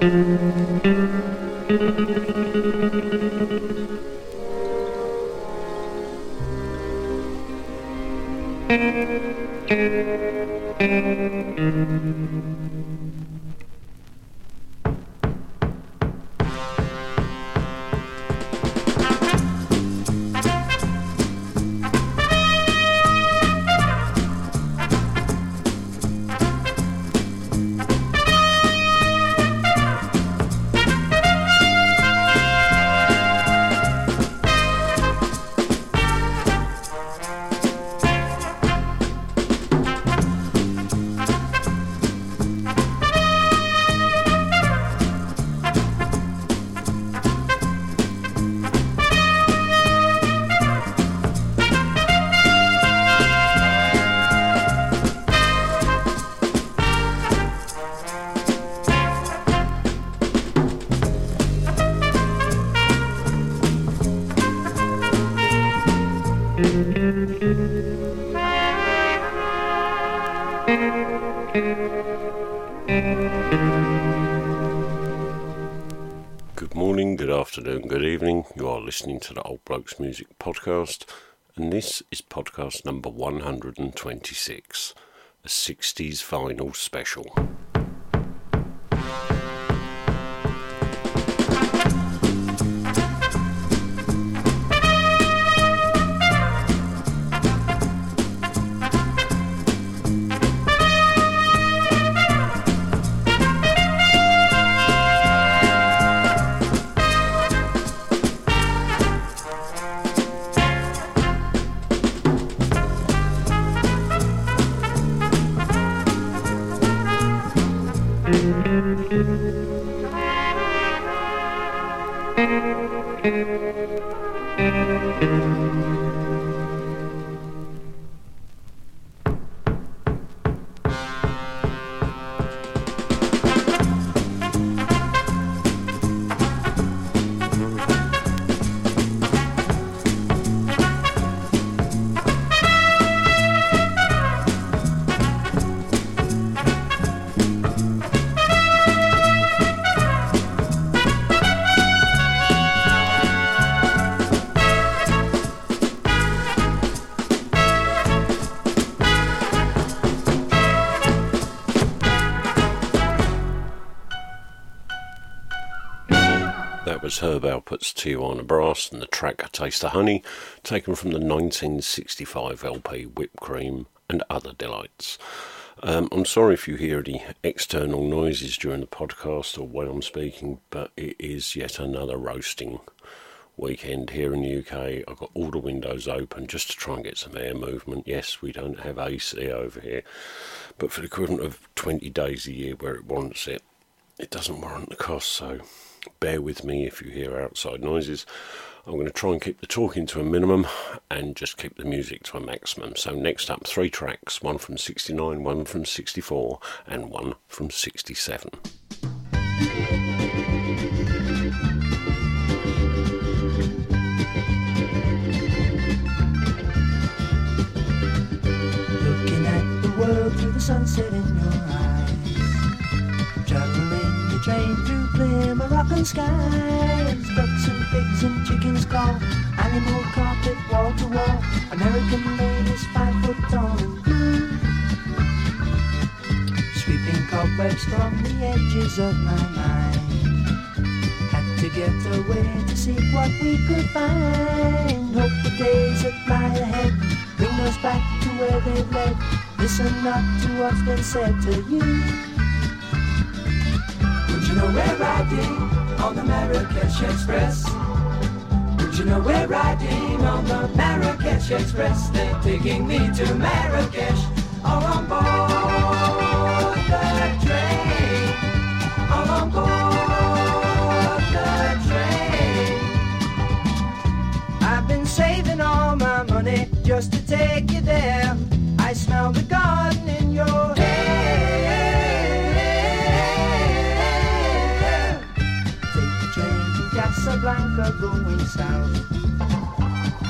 Good Blokes Music Podcast, and this is podcast number 126, a 60s vinyl special. Alpert's Tijuana Brass and the track A Taste of Honey, taken from the 1965 LP Whipped Cream and Other Delights. Um, I'm sorry if you hear any external noises during the podcast or when I'm speaking, but it is yet another roasting weekend here in the UK. I've got all the windows open just to try and get some air movement. Yes, we don't have AC over here, but for the equivalent of 20 days a year where it wants it, it doesn't warrant the cost, so bear with me if you hear outside noises. I'm going to try and keep the talking to a minimum and just keep the music to a maximum. So, next up, three tracks one from 69, one from 64, and one from 67. Moroccan skies. Ducks and pigs and chickens call. Animal carpet wall to wall. American ladies five foot tall. Sweeping cobwebs from the edges of my mind. Had to get away to seek what we could find. Hope the days that lie ahead bring us back to where they led. Listen not to what's been said to you. You know we're riding on the Marrakesh Express? Would you know we're riding on the Marrakesh Express? They're taking me to Marrakesh, all on board the train, all on board the train. I've been saving all my money just to take you there. I smell the garden Casablanca going south.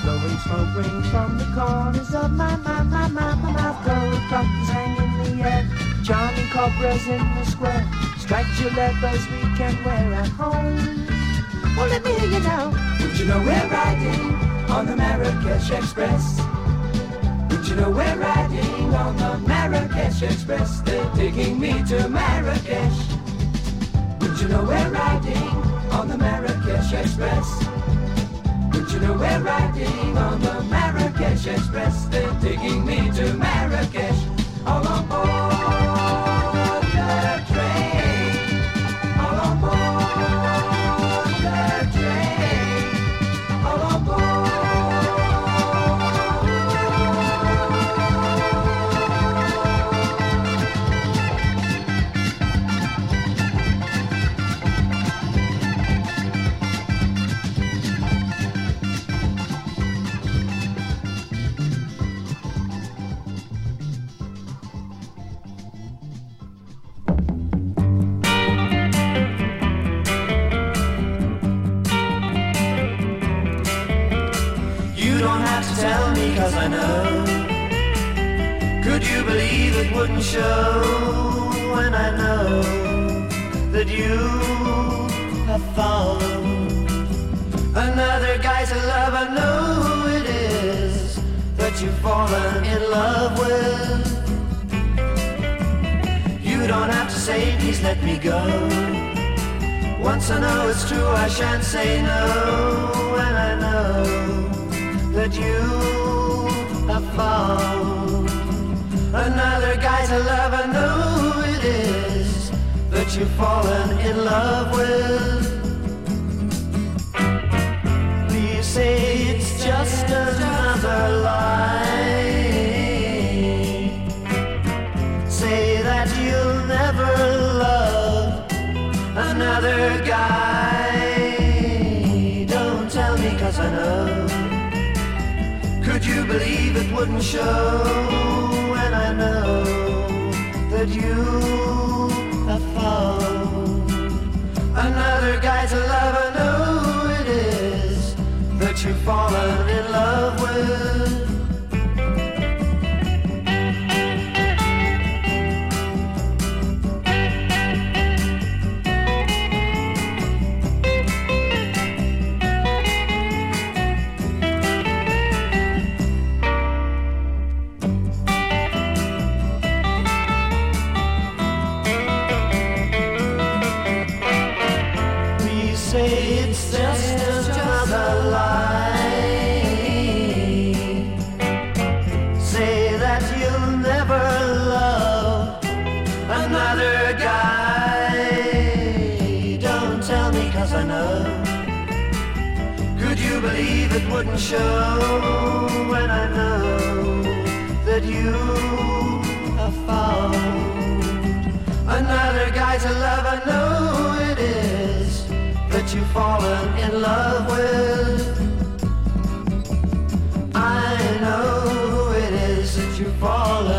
Blowing smoke rings from the corners of my, my, my, my, my mouth. Gold buttons hang in the air. Charming Barbara's in the square. Striped Gillettes we can wear at home. Well, let me hear you now. Did you know we're riding on the Marrakesh Express? Did you know we're riding on the Marrakesh Express? They're taking me to Marrakesh. Did you know we're riding on the Marrakesh Express? Did you know we're riding on the Marrakesh Express? They're taking me to Marrakesh. All on board don't have to tell me cause I know. Could you believe it wouldn't show When I know that you have followed? Another guy's love I know who it is That you've fallen in love with. You don't have to say please let me go. Once I know it's true, I shan't say no. And I know that you have found another guy to love. I know who it is that you've fallen in love with. Please say it's just another lie. Say that you'll never love another guy. You believe it wouldn't show when I know that you have found another guy to love? I know it is that you've fallen show when I know that you have found another guy to love? I know it is that you've fallen in love with. I know it is that you've fallen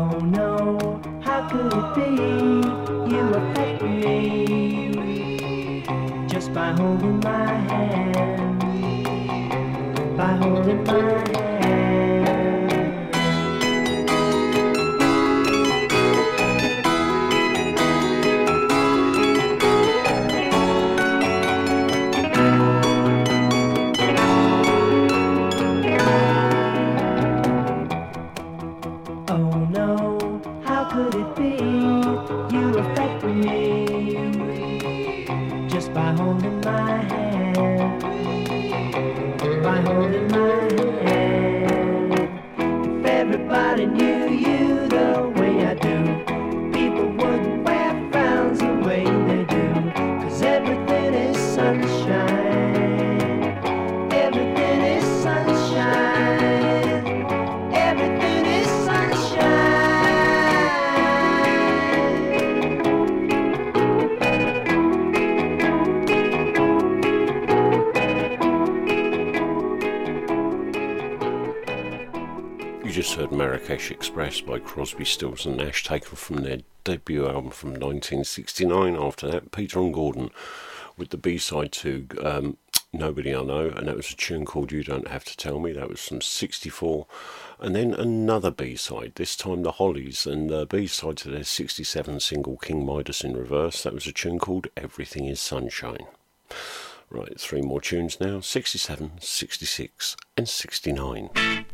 Oh no, how could it be? You affect me just by holding my hand. By holding my hand. Crosby, Stills and Nash, taken from their debut album from 1969. After that, Peter and Gordon with the B-side to um, Nobody I Know, and that was a tune called You Don't Have to Tell Me. That was from 64. And then another B-side, this time the Hollies, and the B-side to their 67 single King Midas in Reverse. That was a tune called Everything is Sunshine. Right, three more tunes now 67, 66, and 69.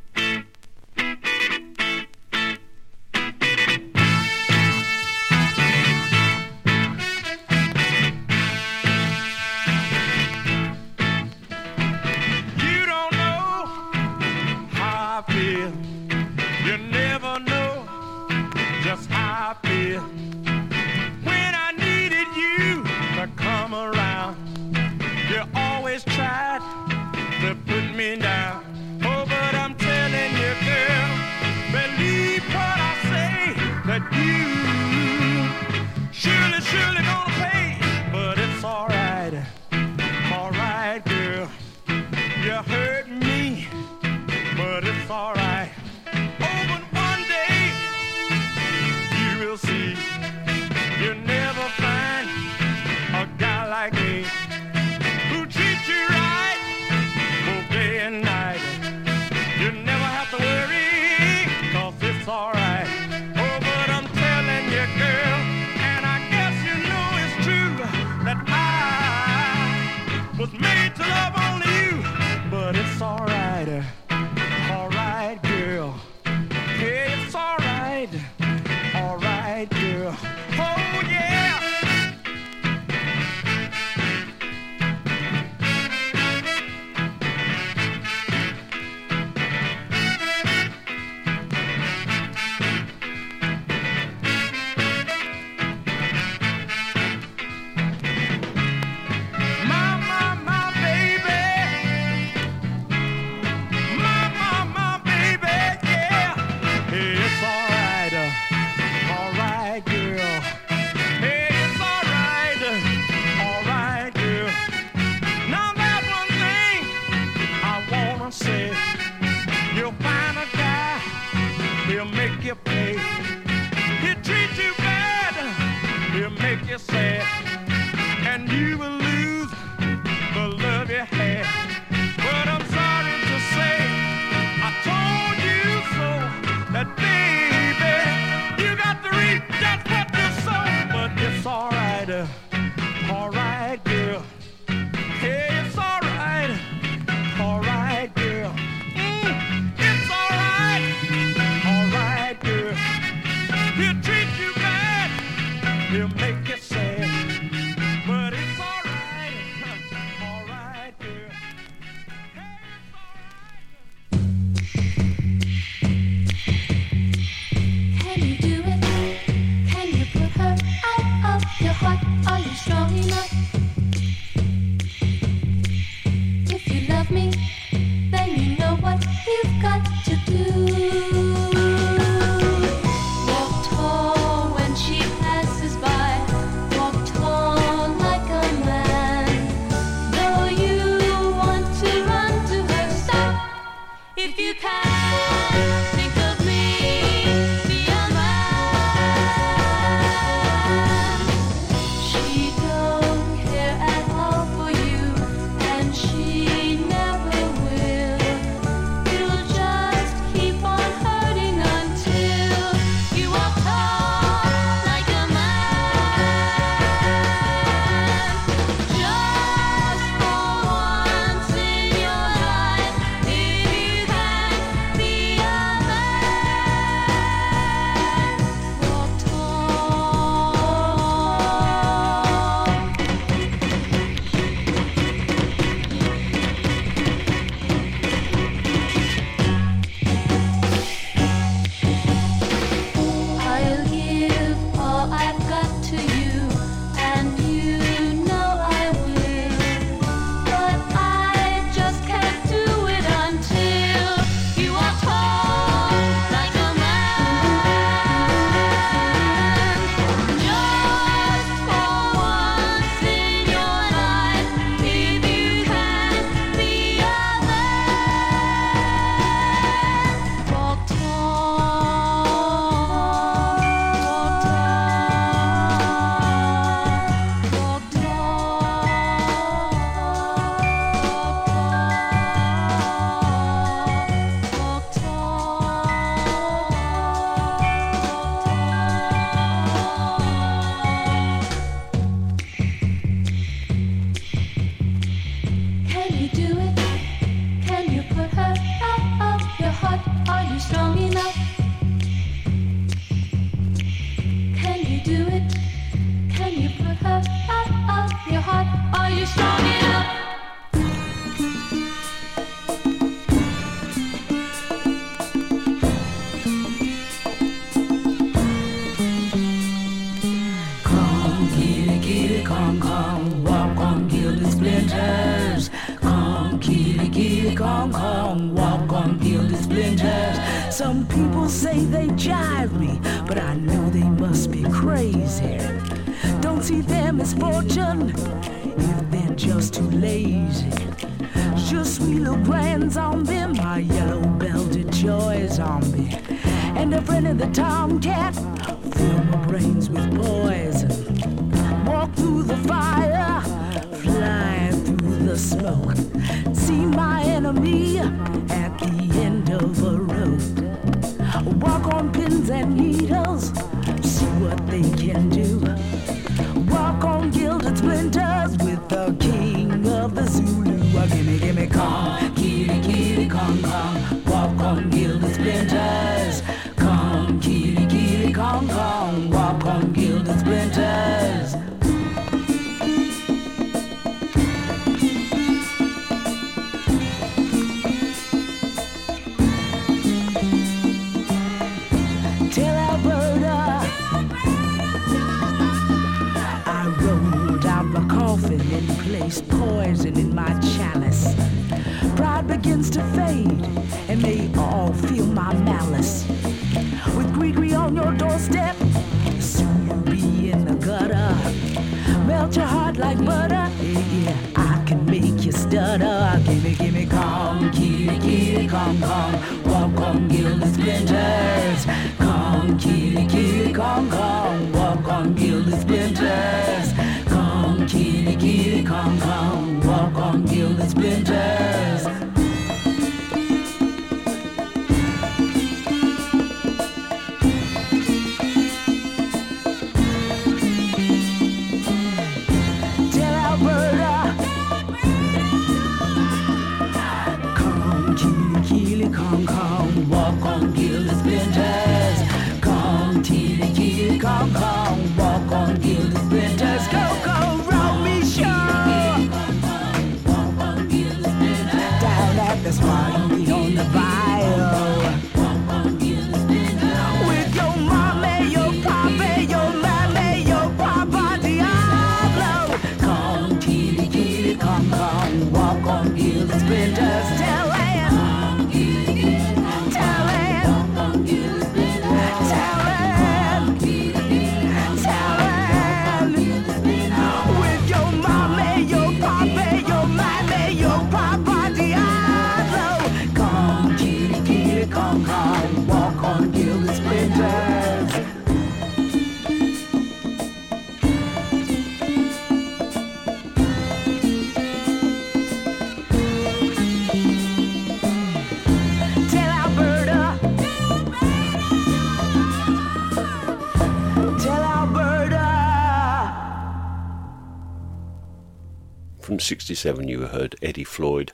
1967 you heard Eddie Floyd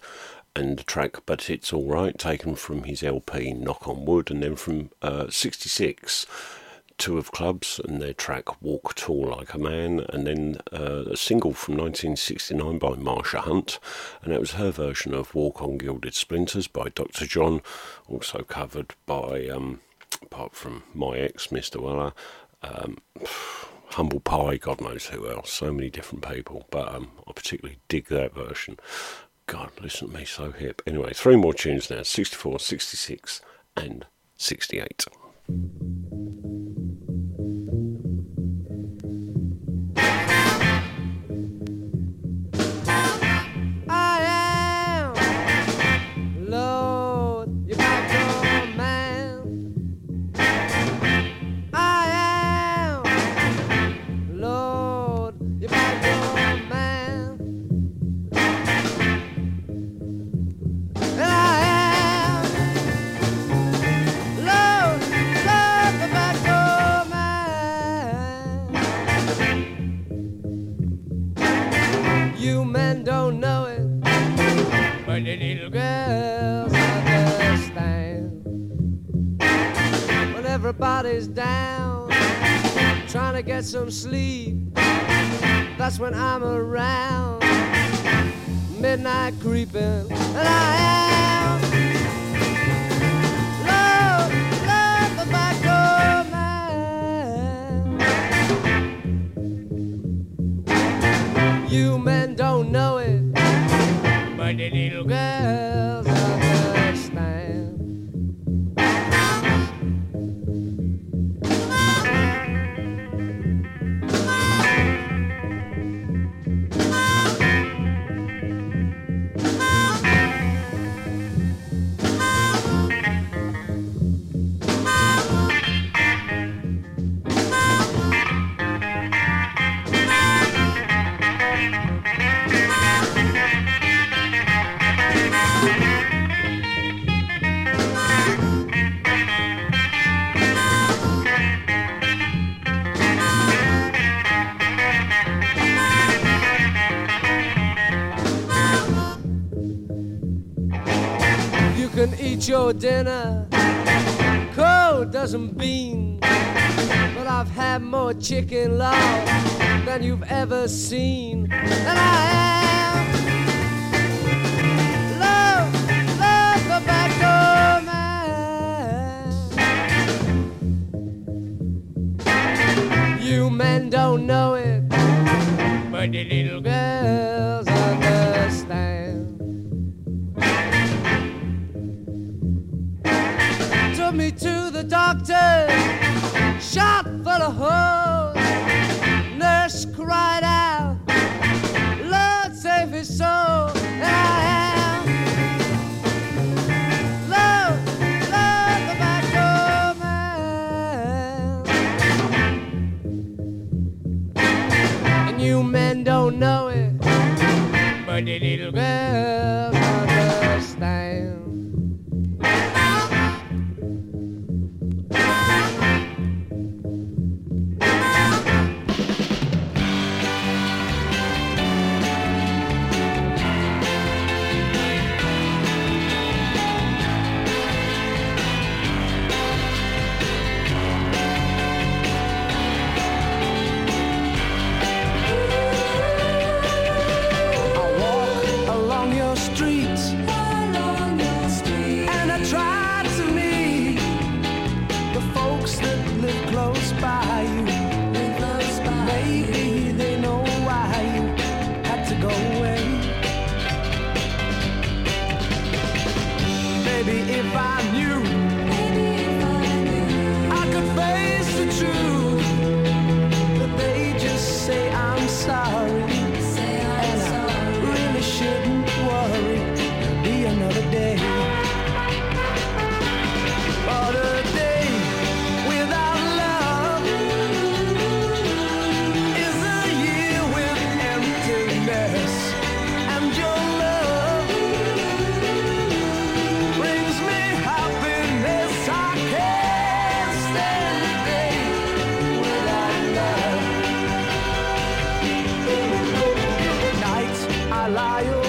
and the track But It's Alright, taken from his LP Knock on Wood, and then from uh, 66 Two of Clubs and their track Walk Tall Like a Man, and then uh, a single from 1969 by Marsha Hunt, and that was her version of Walk on Gilded Splinters by Dr. John, also covered by, um, apart from my ex, Mr. Weller. Um, Humble Pie, God knows who else, so many different people. But um, I particularly dig that version. God, listen to me, so hip. Anyway, three more tunes now 64, 66, and 68. girls understand. When everybody's down, trying to get some sleep, that's when I'm around. Midnight creeping, and I am. You men don't know it the little girls. for dinner. Cold doesn't bean, but I've had more chicken love than you've ever seen. And I lie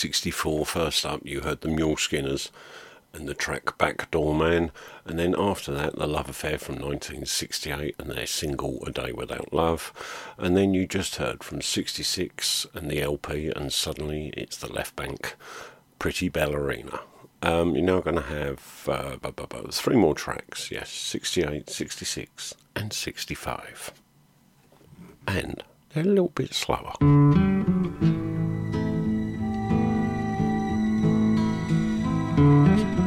1964, first up, you heard the Muleskinners and the track Backdoor Man, and then after that, The Love Affair from 1968 and their single A Day Without Love, and then you just heard from 66 and the LP, and suddenly it's the Left Banke Pretty Ballerina. Um, you're now going to have uh, bu- bu- bu- three more tracks, yes, 68, 66, and 65. And they're a little bit slower. Música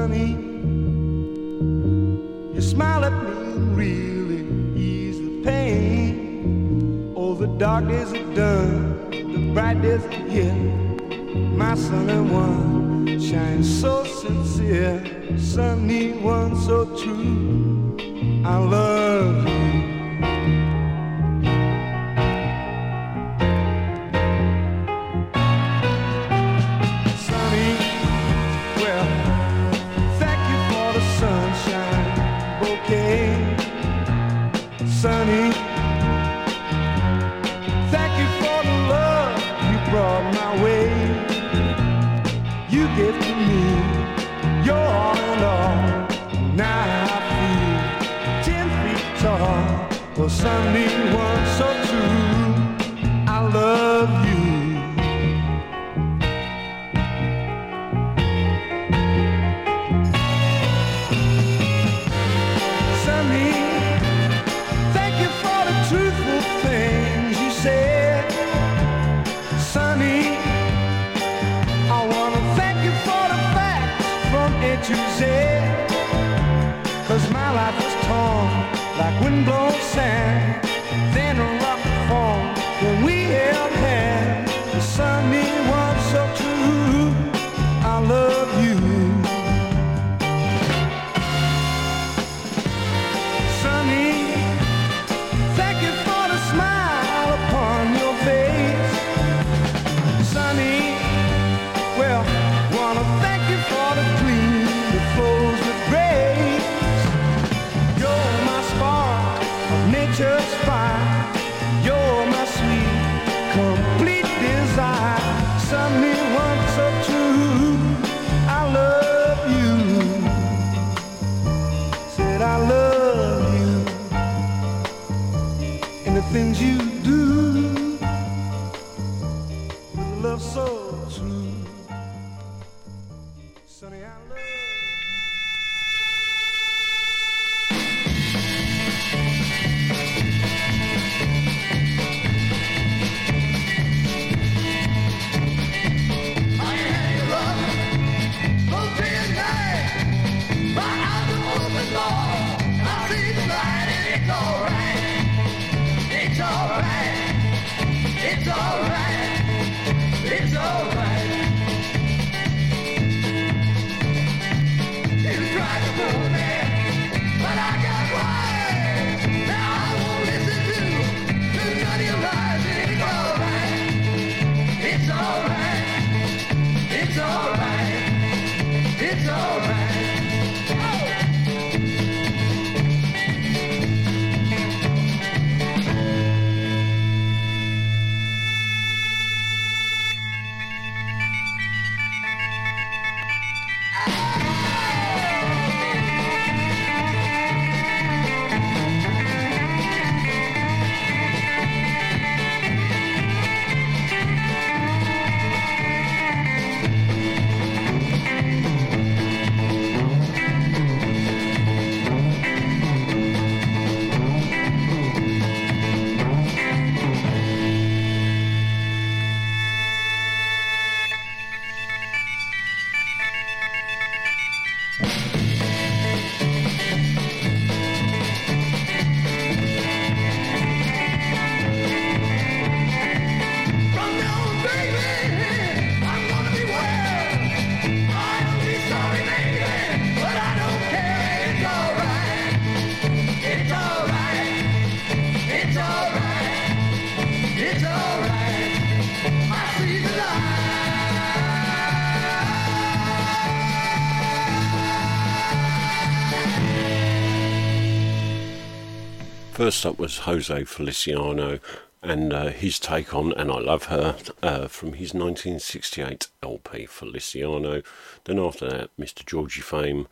honey. You smile at me and really ease the pain. Oh, the dark days are done, the bright days are here. My sunny one shines so sincere, sunny one so true. I love you. someone First up was José Feliciano and uh, his take on And I Love Her uh, from his 1968 LP Feliciano. Then after that, Mr. Georgie Fame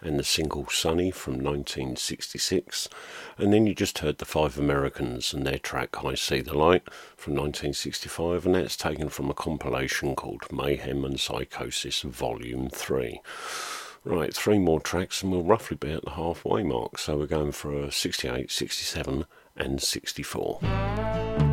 and the single Sunny from 1966. And then you just heard the Five Americans and their track I See the Light from 1965, and that's taken from a compilation called Mayhem and Psychosis Volume 3. Right, three more tracks and we'll roughly be at the halfway mark. So we're going for a 68, 67, and 64.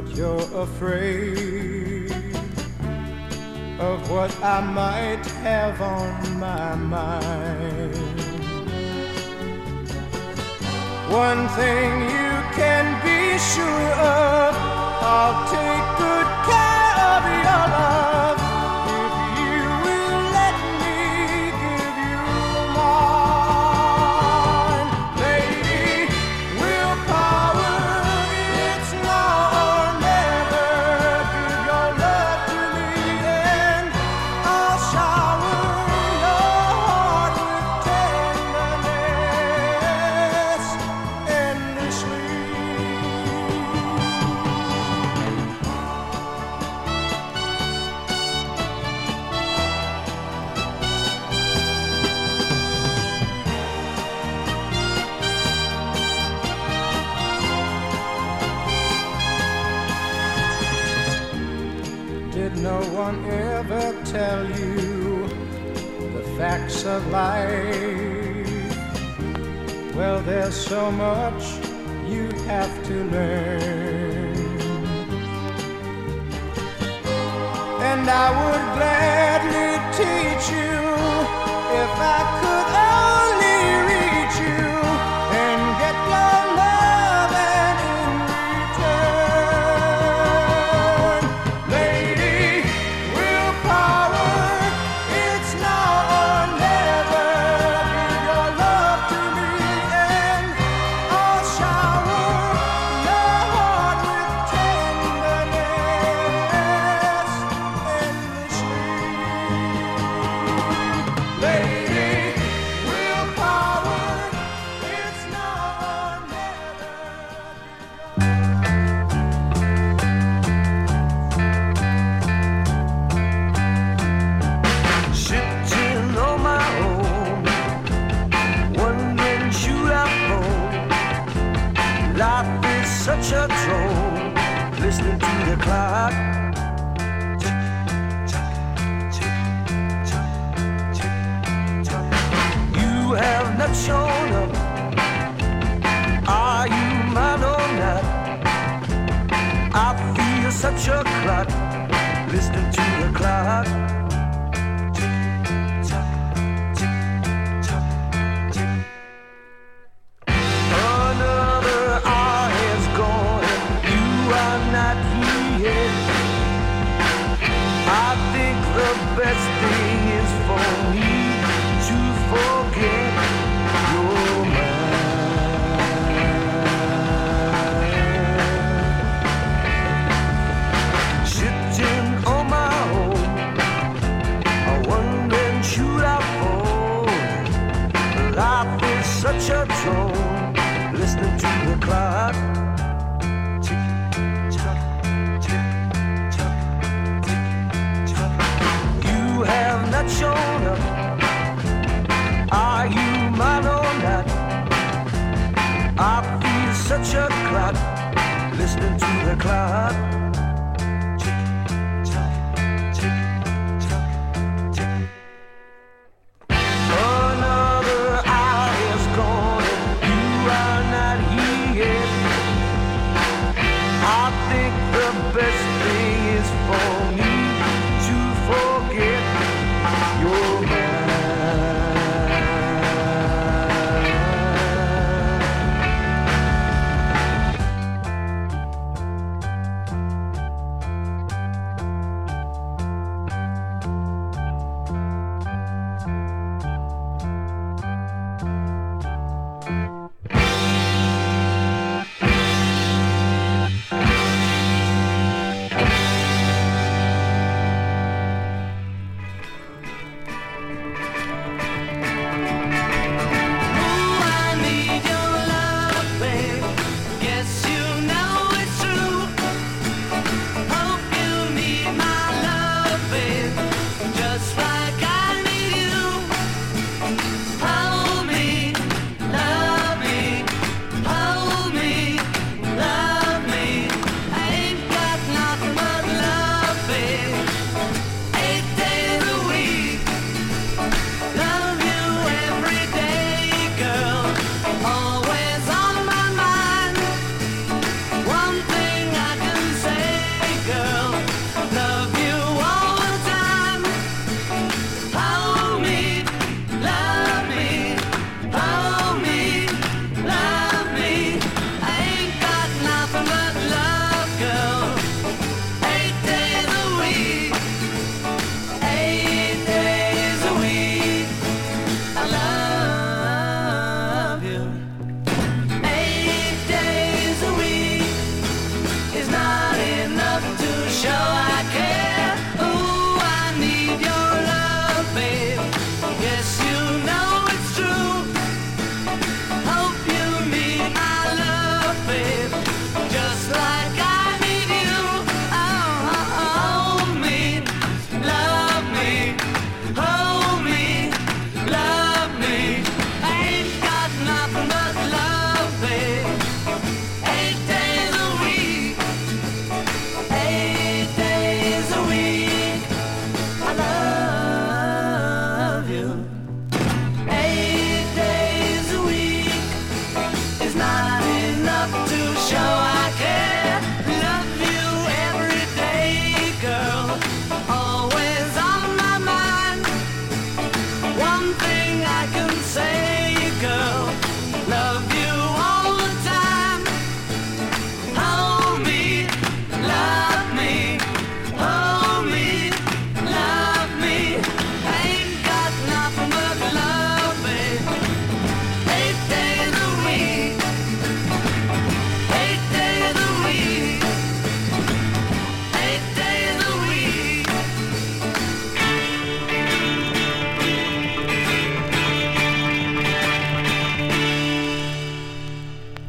But you're afraid of what I might have on my mind. One thing you can be sure of, I'll take good care of your love. So much you have to learn.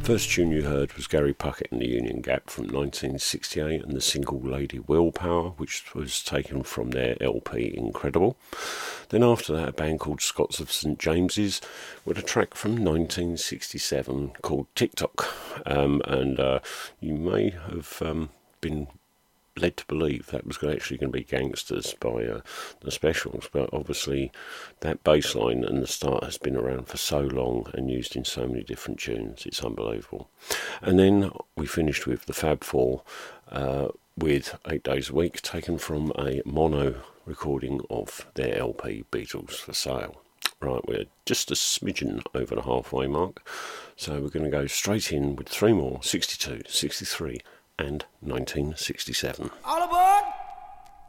First tune you heard was Gary Puckett and the Union Gap from 1968 and the single Lady Willpower, which was taken from their LP Incredible. Then after that, a band called Scots of St James's with a track from 1967 called TikTok. Um, and uh, you may have um, been led to believe that was actually going to be Gangsters by uh, the Specials, but obviously that bass line and the start has been around for so long and used in so many different tunes. It's unbelievable. And then we finished with the Fab Four uh, with Eight Days a Week, taken from a mono recording of their LP Beatles for Sale. Right, we're just a smidgen over the halfway mark, so we're going to go straight in with three more 62, 63 and 1967. All aboard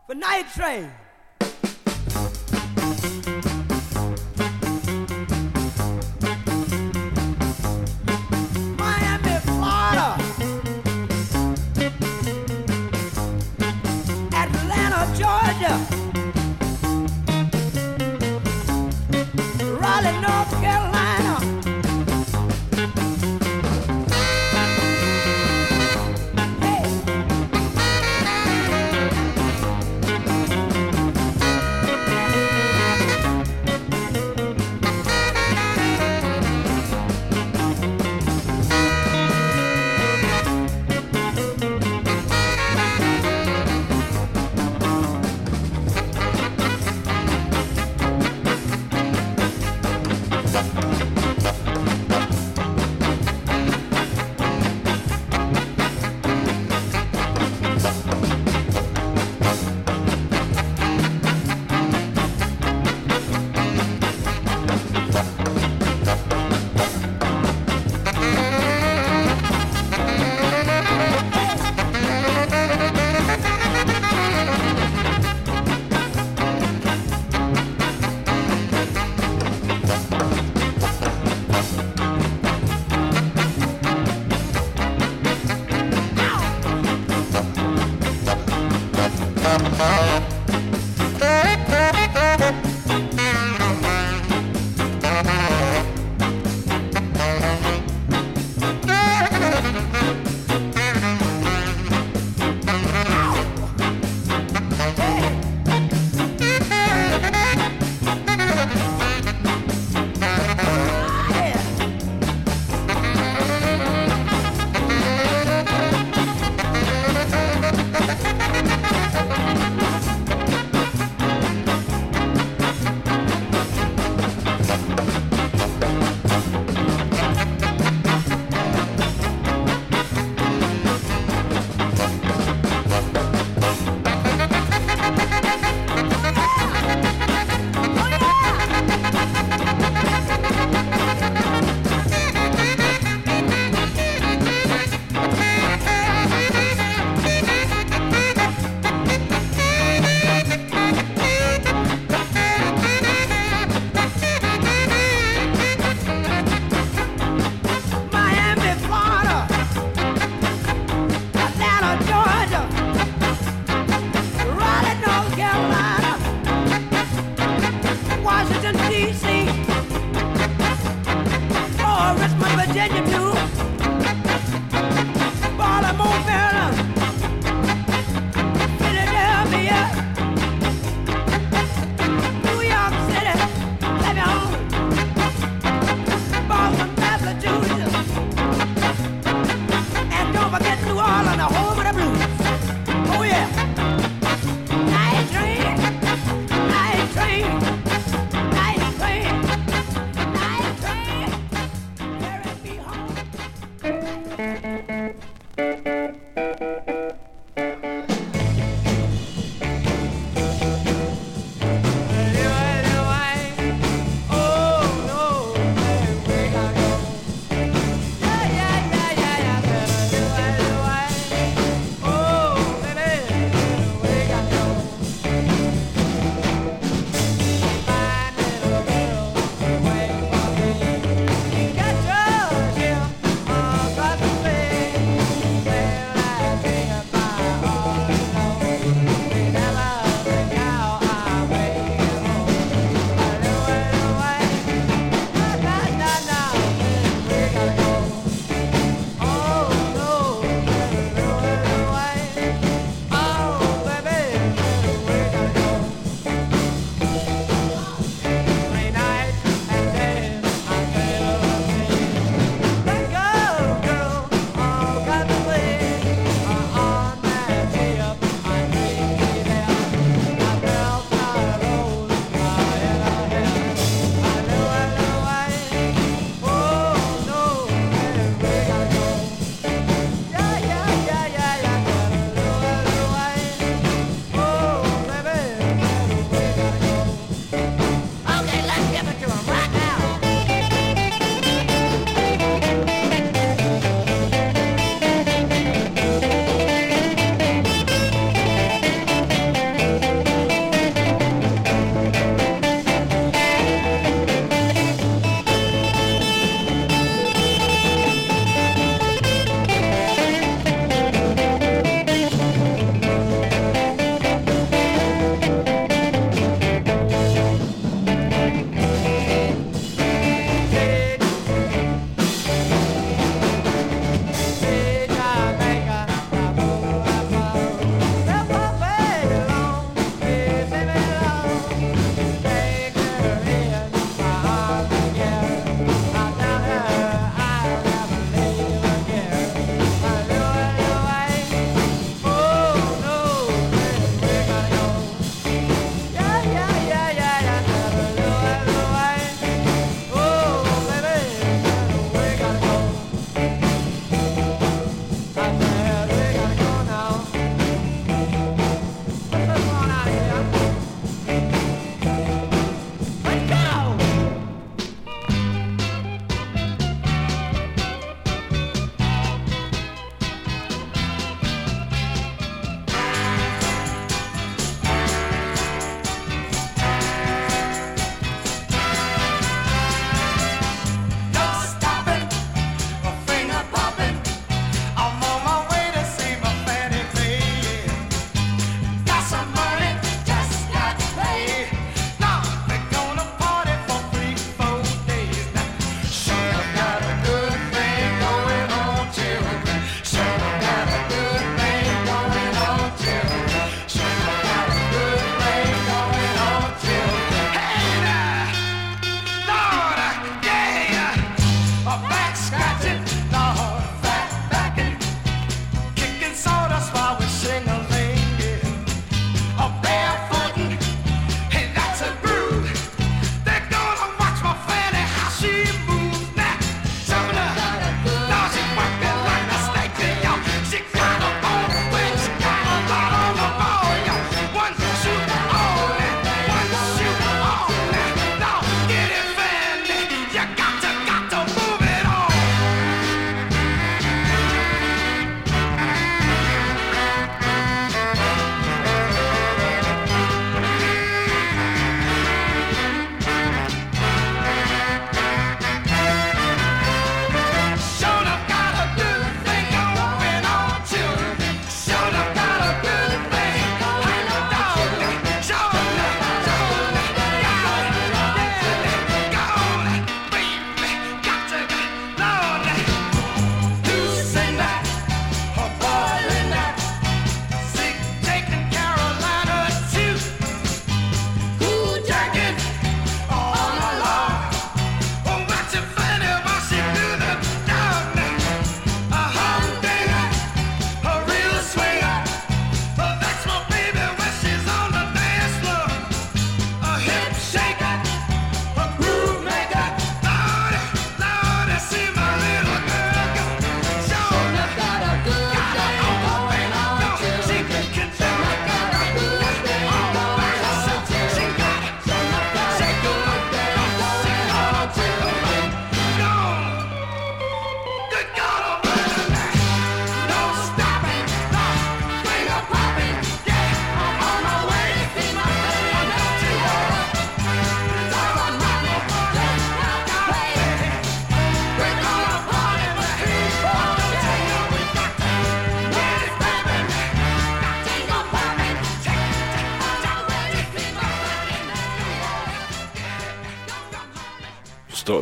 for Night Train.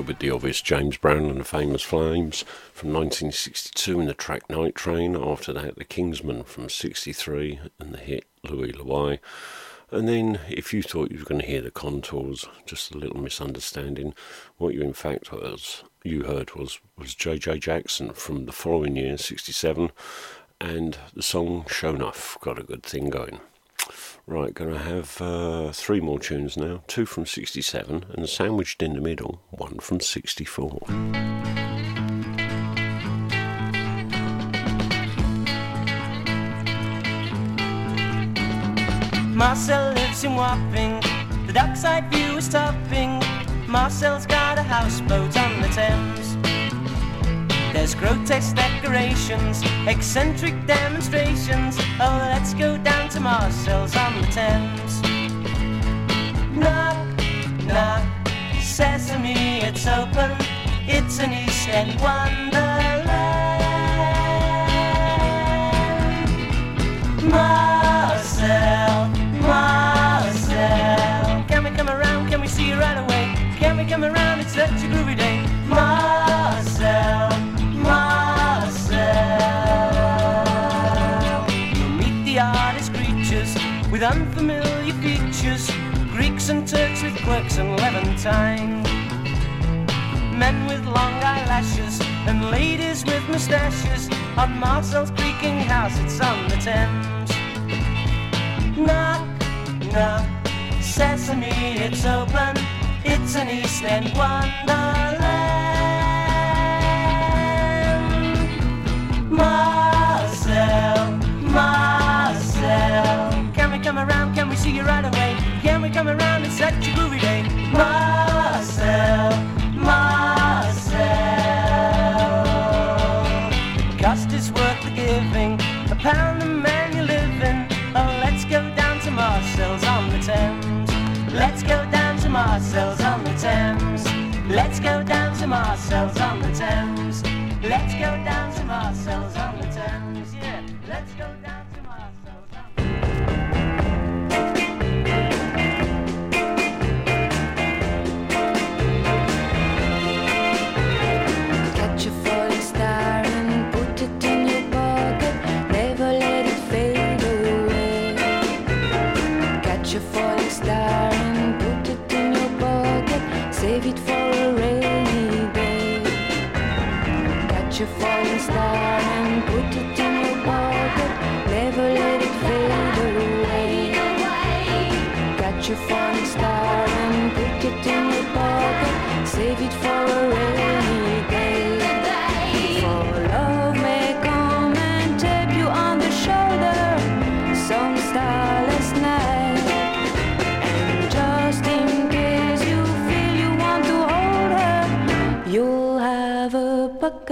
With the obvious James Brown and the Famous Flames from 1962 in the track Night Train. After that, the Kingsmen from 63 and the hit Louie Louie. And then, if you thought you were going to hear the contours, just a little misunderstanding. What you in fact was you heard was was J.J. Jackson from the following year, 67, and the song Sho' Nuff got a good thing going. Right, going to have uh, three more tunes now two from 67, and sandwiched in the middle, one from 64. Marcel lives in Wapping, the dockside view is topping. Marcel's got a houseboat on the Thames. There's grotesque decorations, eccentric demonstrations. Oh, let's go down to Marcel's on the Thames. Knock, knock, sesame, it's open. It's an East End wonderland. Marcel, Marcel, can we come around? Can we see you right away? Can we come around? It's such a groovy day. Unfamiliar features, Greeks and Turks with quirks and Levantine. Men with long eyelashes and ladies with moustaches on Marcel's creaking house, it's on the Thames. Knock, knock, sesame, it's open. It's an East End wonderland. Marcel, Marcel, see you right away? Can we come around? It's such a groovy day. Marcel, Marcel, The cost is worth the giving. A pound a man you live in. Oh, let's go down to Marcel's on the Thames. Let's go down to Marcel's on the Thames. Let's go down to Marcel's on the Thames.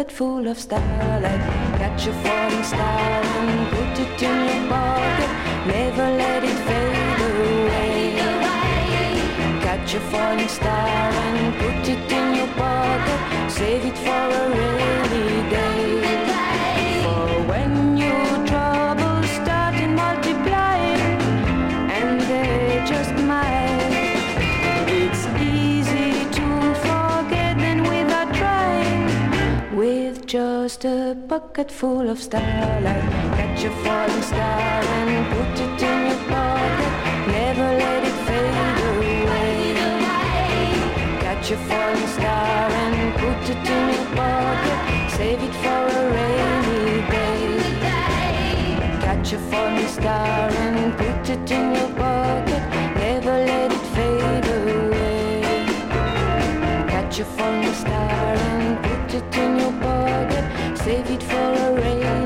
A full of starlight. Catch a falling star and put it in your pocket. Never let it fade away. Catch a falling star and put it in your pocket. Save it for a rainy day. A bucket full of starlight, catch a falling star and put it in your pocket. Never let it fade away. Catch a falling star and put it in your pocket. Save it for a rainy day. Catch a falling star and put it in your pocket. Never let it fade away. Catch a falling star and put it in your. Save it for a rainy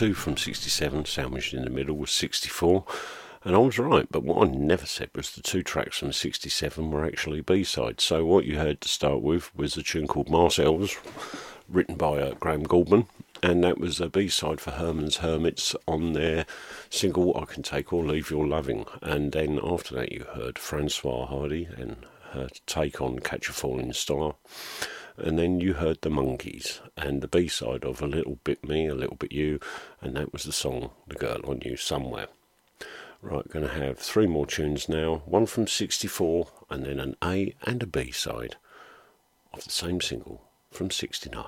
two from 67, sandwiched in the middle was 64. And I was right, but what I never said was the two tracks from 67 were actually B-sides. So what you heard to start with was a tune called Marcel's, written by uh, Graham Gouldman, and that was a B-side for Herman's Hermits on their single I Can Take or Leave Your Loving. And then after that you heard Françoise Hardy and her take on Catch a Falling Star and then you heard the Monkees and the B side of A Little Bit Me, A Little Bit You, and that was the song The Girl I Knew Somewhere. Right, going to have three more tunes now one from 64, and then an A and a B side of the same single from 69.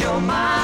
your mind.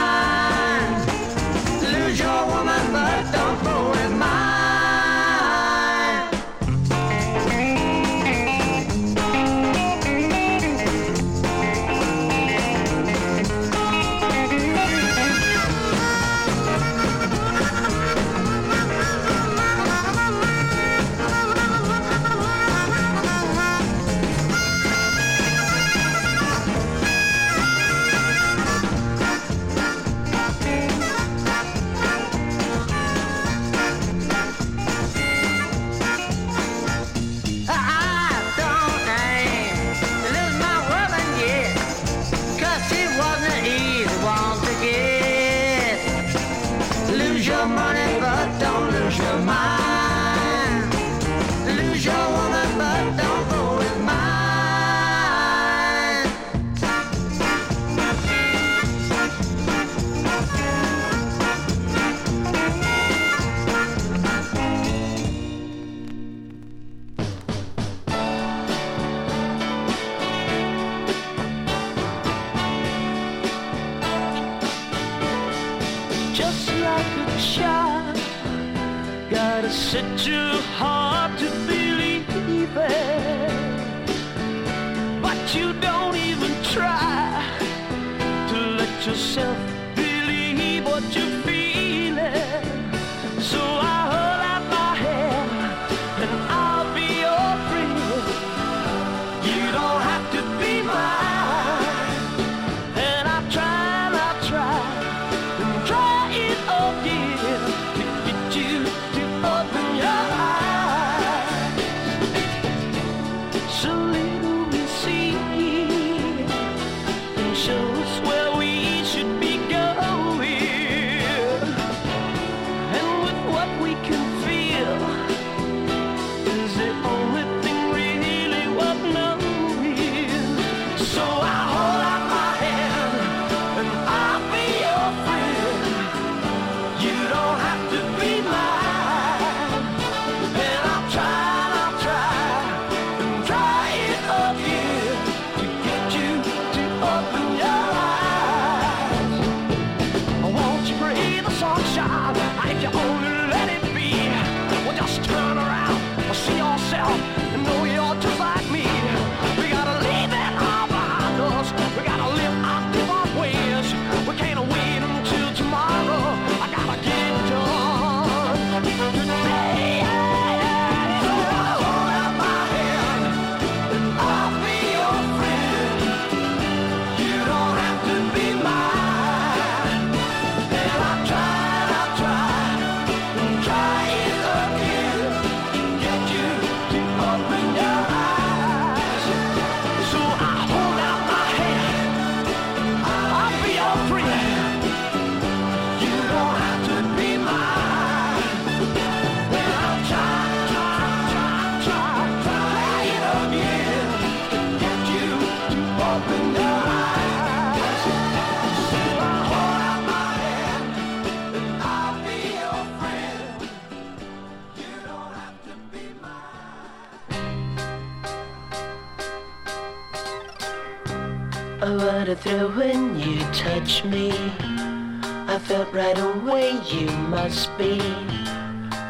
Right away you must be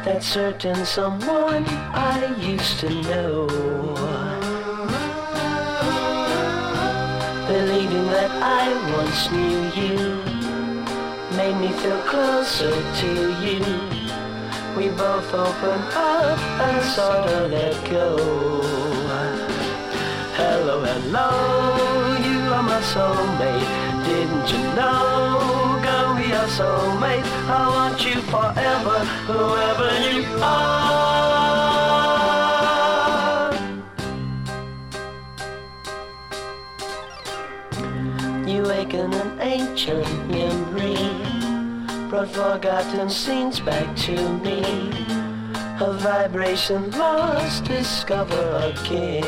that certain someone I used to know. Believing that I once knew you made me feel closer to you. We both opened up and sort of let go. Hello, hello, you are my soulmate. Didn't you know? Are soulmates. I want you forever, whoever you are. You awaken an ancient memory, brought forgotten scenes back to me. A vibration lost, discover again.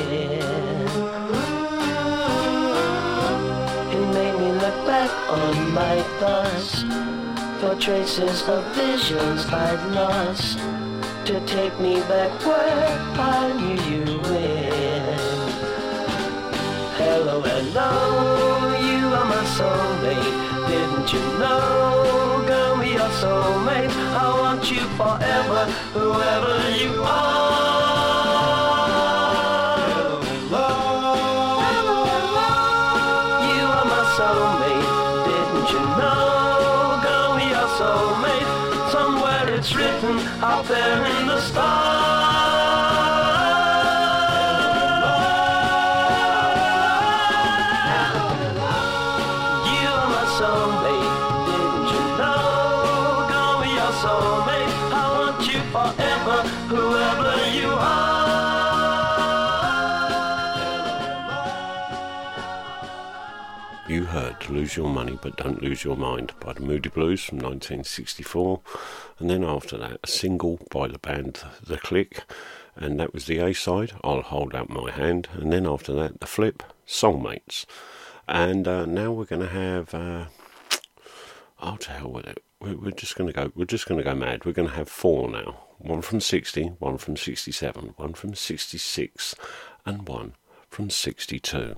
It made me look back on my thoughts for traces of visions I'd lost to take me back where I knew you went. Hello, hello, you are my soulmate. Didn't you know, girl, we are soulmates? I want you forever, whoever you are. Out there in the stars. Lose Your Money But Don't Lose Your Mind by the Moody Blues from 1964, and then after that, a single by the band The Clique, and that was the A side, I'll Hold Out My Hand, and then after that, The Flip, Soulmates. And uh, now we're going to have. Uh, oh, to hell with it. We're just going to go. We're just going to go mad. We're going to have four now. One from 60, one from 67, one from 66, and one from 62.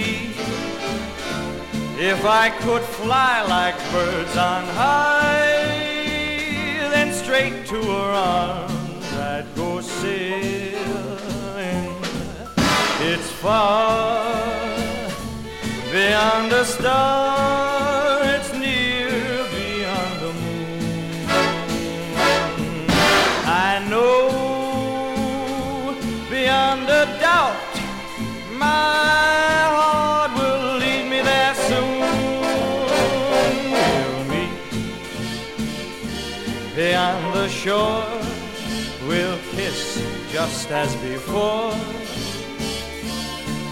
If I could fly like birds on high, then straight to her arms I'd go sailing. It's far beyond a star, shore, we'll kiss just as before.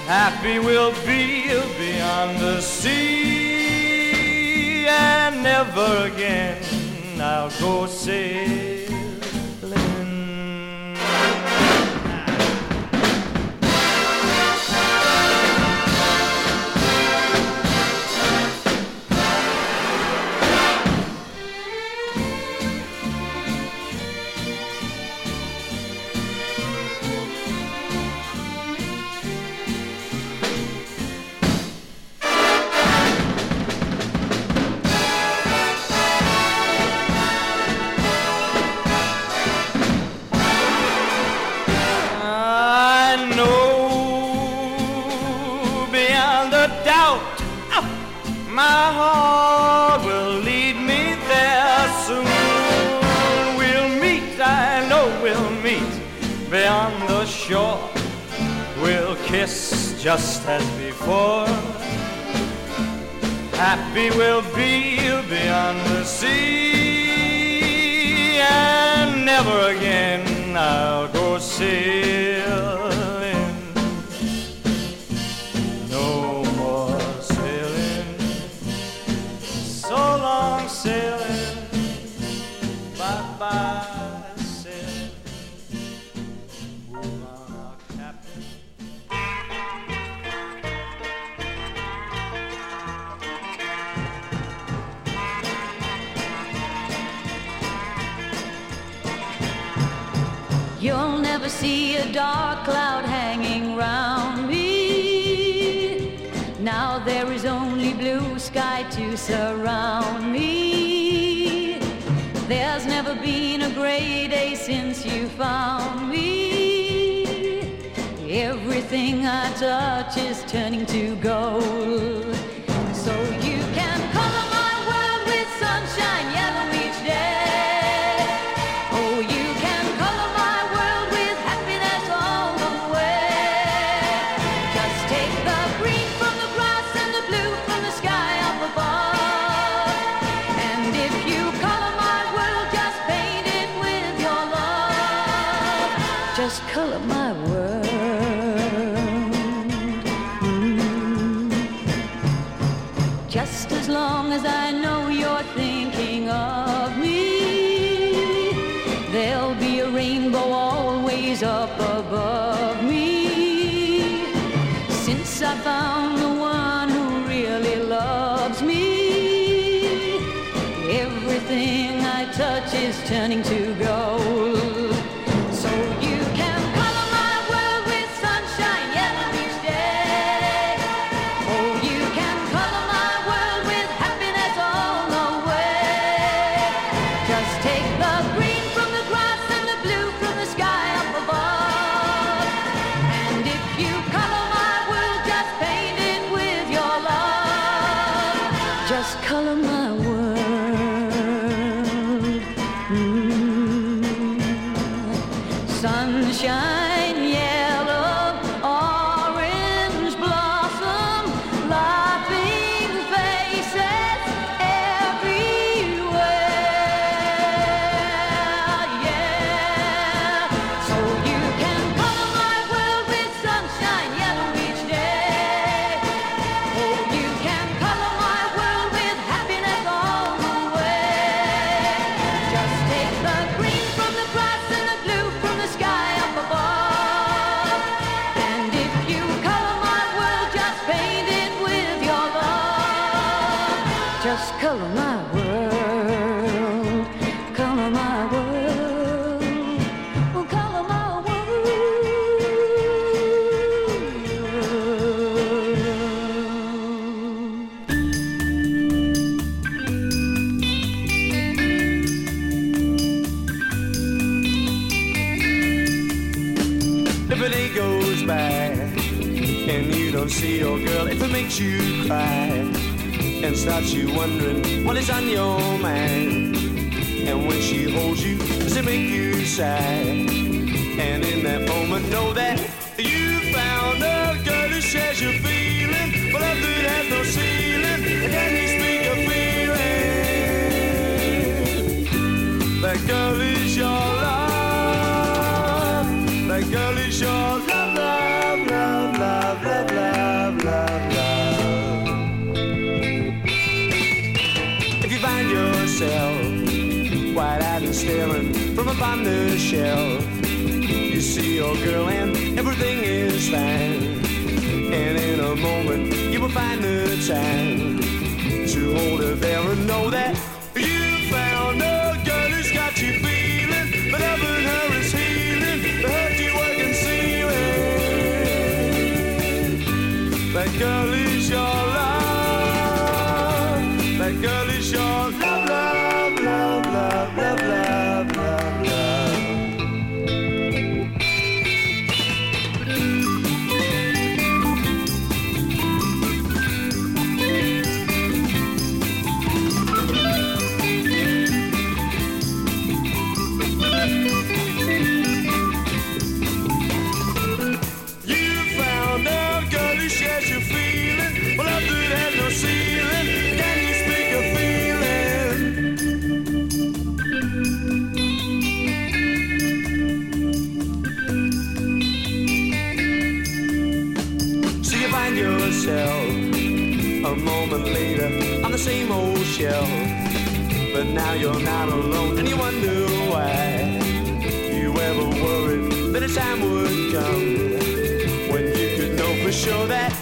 Happy we'll be beyond the sea, and never again I'll go sailing. Just as before. Happy we'll be beyond the sea, and never again I'll go sailing. You'll never see a dark cloud hanging round me. Now there is only blue sky to surround me. There's never been a gray day since you found me. Everything I touch is turning to gold. So got you wondering what is on your mind. And when she holds you, does it make you sad? And in that moment, know that you found a girl who shares your feeling. Well, love that has no ceiling. can't speak of feeling? That girl the shelf. You see your girl and everything is fine. And in a moment you will find the time to hold her there and know that but now you're not alone, and you wonder why you ever worried that a time would come when you could know for sure that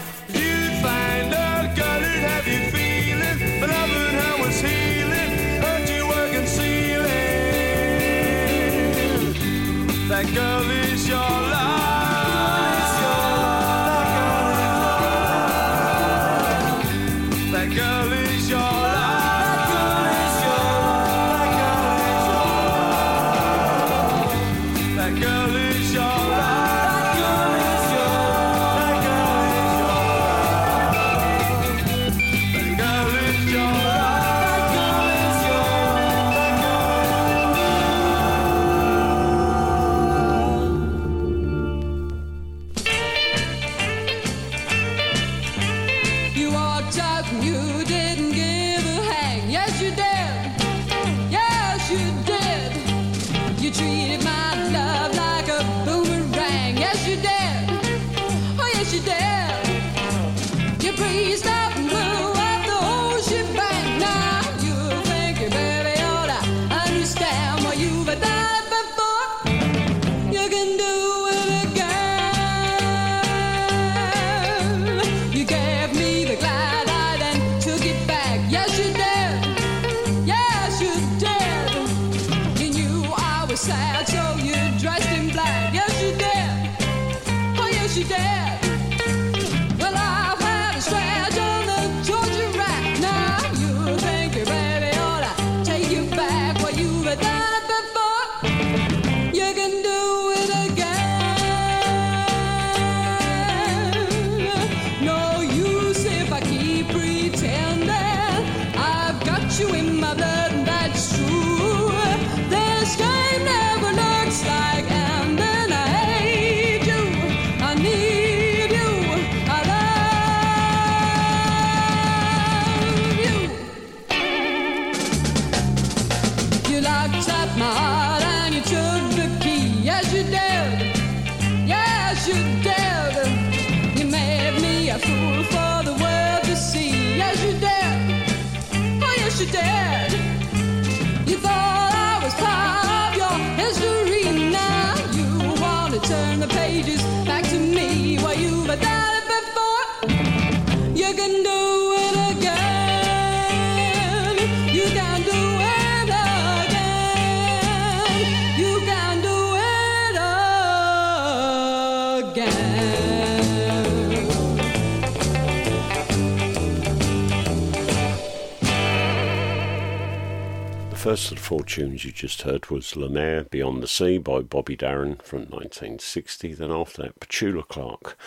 first of the four tunes you just heard was La Mer Beyond the Sea by Bobby Darin from 1960. Then after that, Petula Clark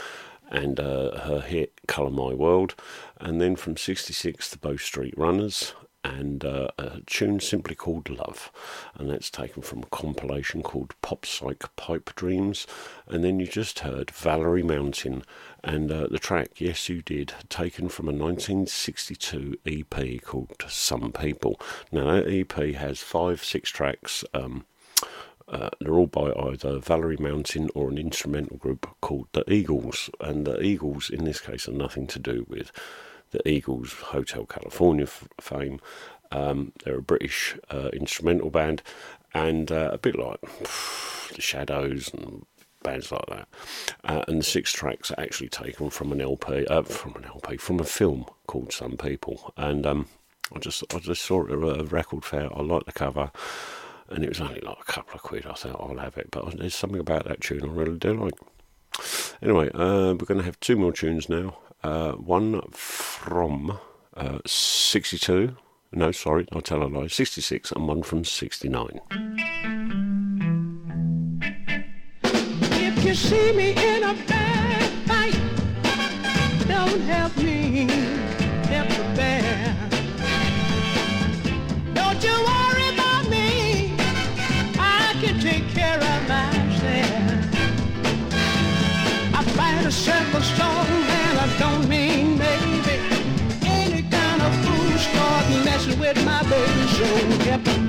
and uh, her hit Colour My World. And then from 66, the Bo Street Runners and uh, a tune simply called Love. And that's taken from a compilation called Pop Psych Pipe Dreams. And then you just heard Valerie Mountain and uh, the track, Yes You Did, taken from a 1962 EP called Some People. Now, that EP has five, six tracks. Um, uh, they're all by either Valerie Mountain or an instrumental group called the Eagles. And the Eagles, in this case, are nothing to do with the Eagles Hotel California f- fame. Um, they're a British uh, instrumental band, and uh, a bit like the Shadows and bands like that. Uh, and the six tracks are actually taken from an LP, uh, from an LP, from a film called Some People. And um, I just, I just saw it at a record fair. I liked the cover, and it was only like a couple of quid. I thought I'll have it, but there's something about that tune I really do like. Anyway, uh, we're going to have two more tunes now. Uh, one from uh, 62. No, sorry, I'll tell a lie. 66, and one from 69. You see me in a bad fight, don't help me, help the band. Don't you worry about me, I can take care of myself. I fight a simple storm and I don't mean baby. Any kind of fool start messing with my baby, so help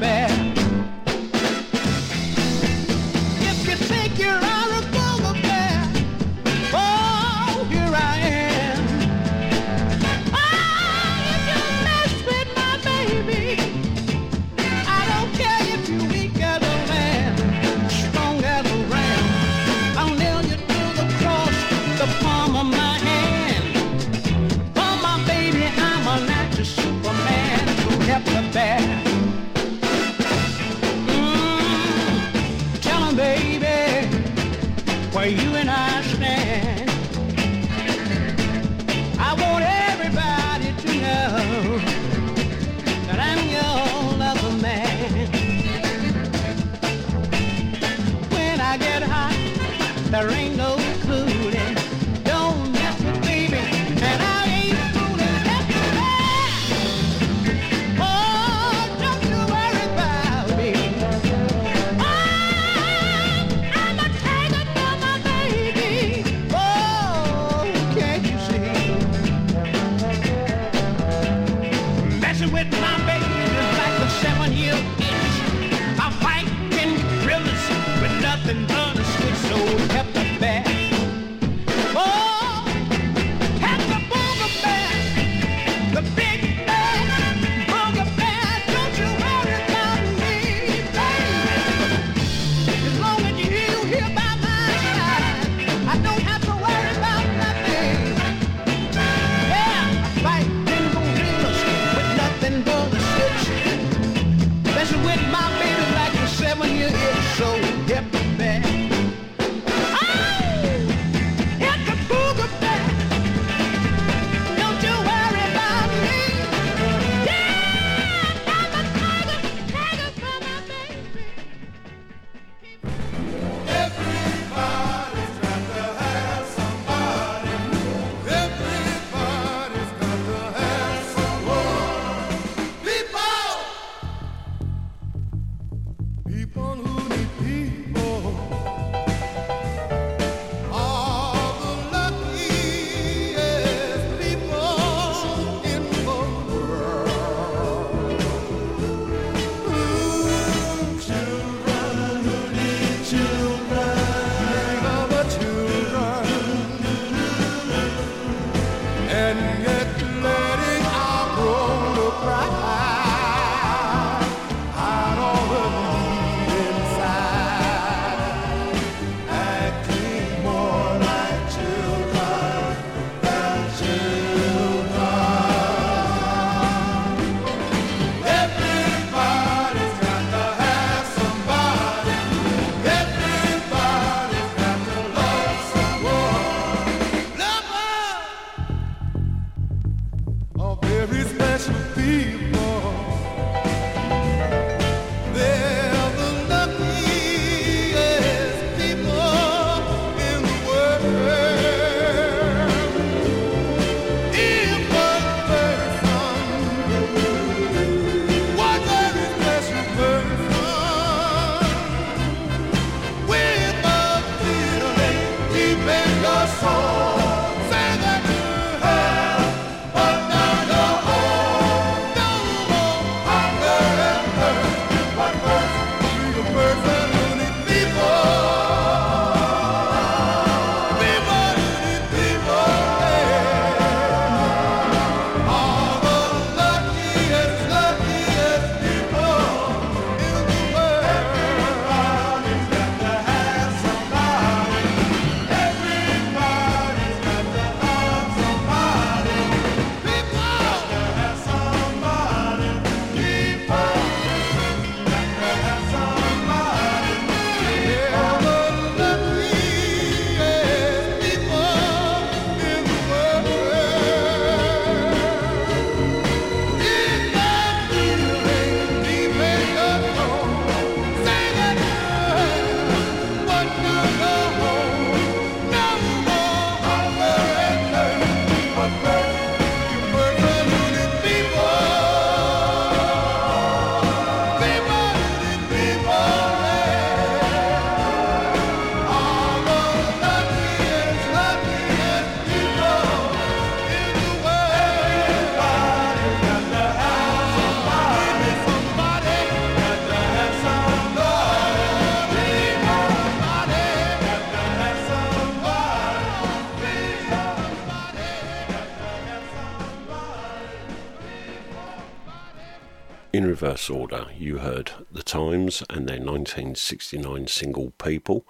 reverse order. You heard The Tymes and their 1969 single People,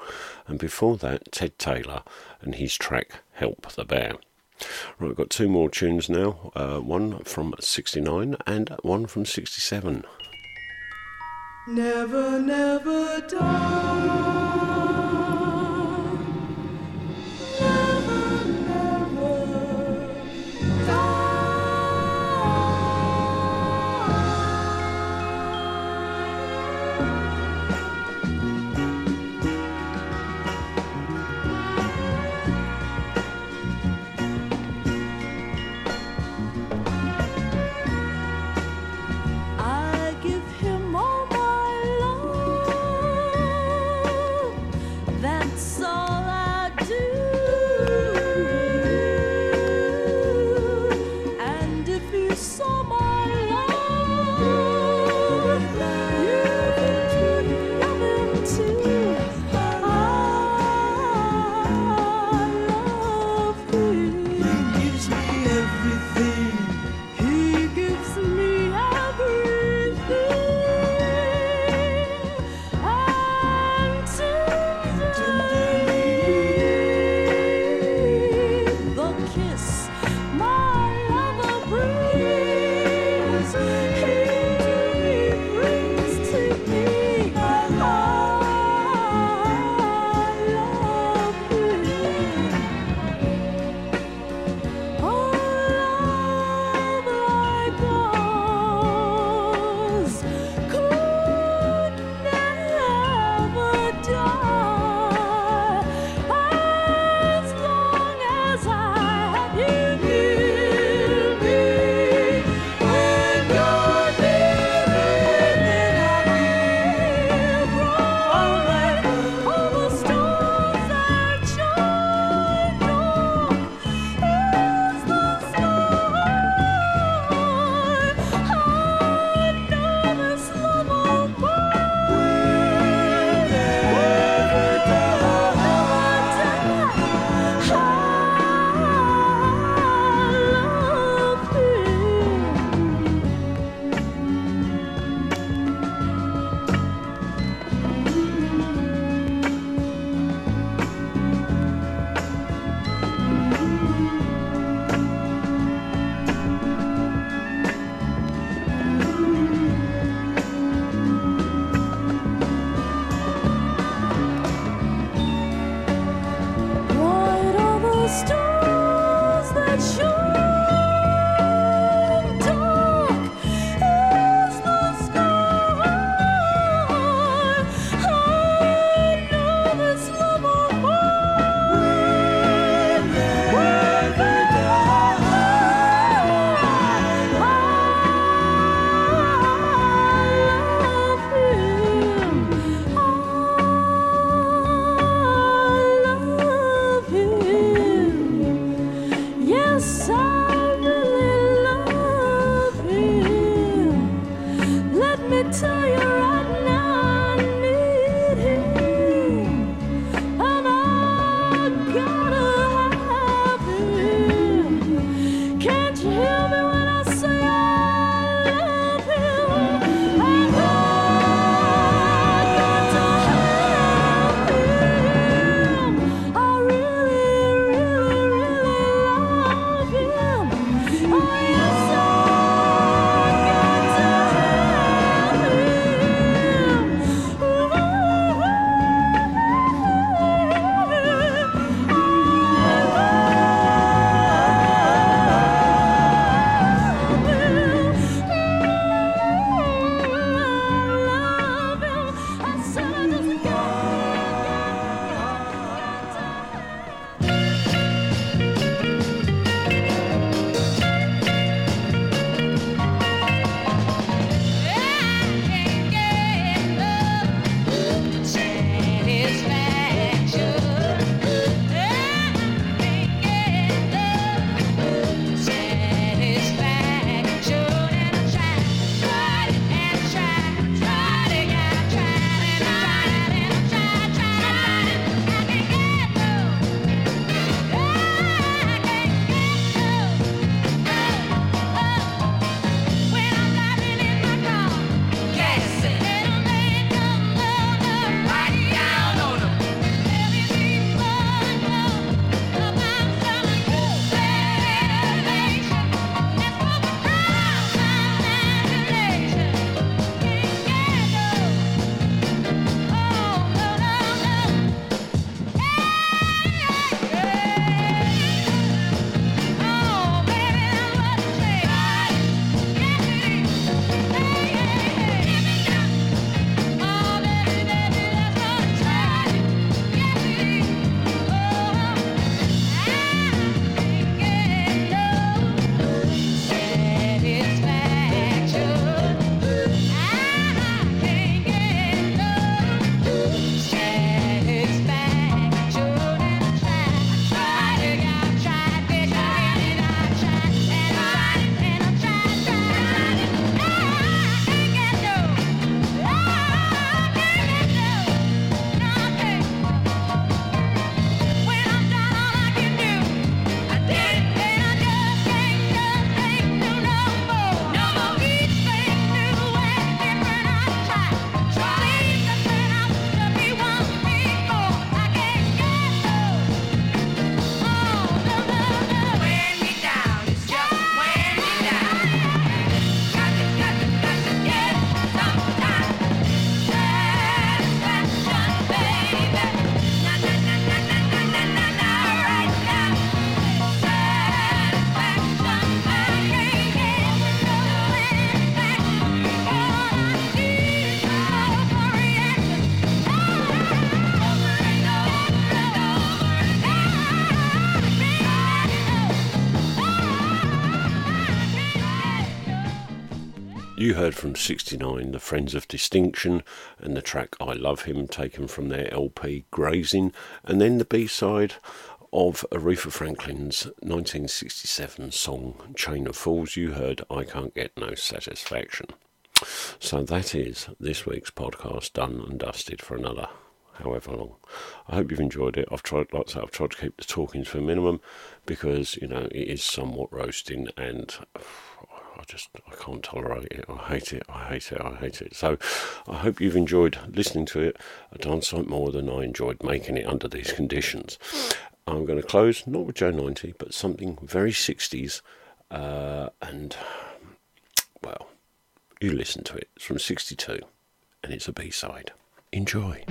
and before that, Ted Taylor and his track Help the Bear. Right, we've got two more tunes now uh, one from 69 and one from 67. Never, never die. You heard from 69 The Friends of Distinction and the track I Love Him taken from their LP Grazing, and then the B side of Aretha Franklin's 1967 song Chain of Fools. You heard I Can't Get No Satisfaction. So that is this week's podcast done and dusted for another however long. I hope you've enjoyed it. I've tried, like I said, I've tried to keep the talkings to a minimum because you know it is somewhat roasting, and I just I can't tolerate it. I hate it. I hate it. I hate it. So I hope you've enjoyed listening to it a darn sight more than I enjoyed making it under these conditions. I'm going to close not with Joe 90, but something very 60s, uh, and well, you listen to it. It's from 62, and it's a B side. Enjoy.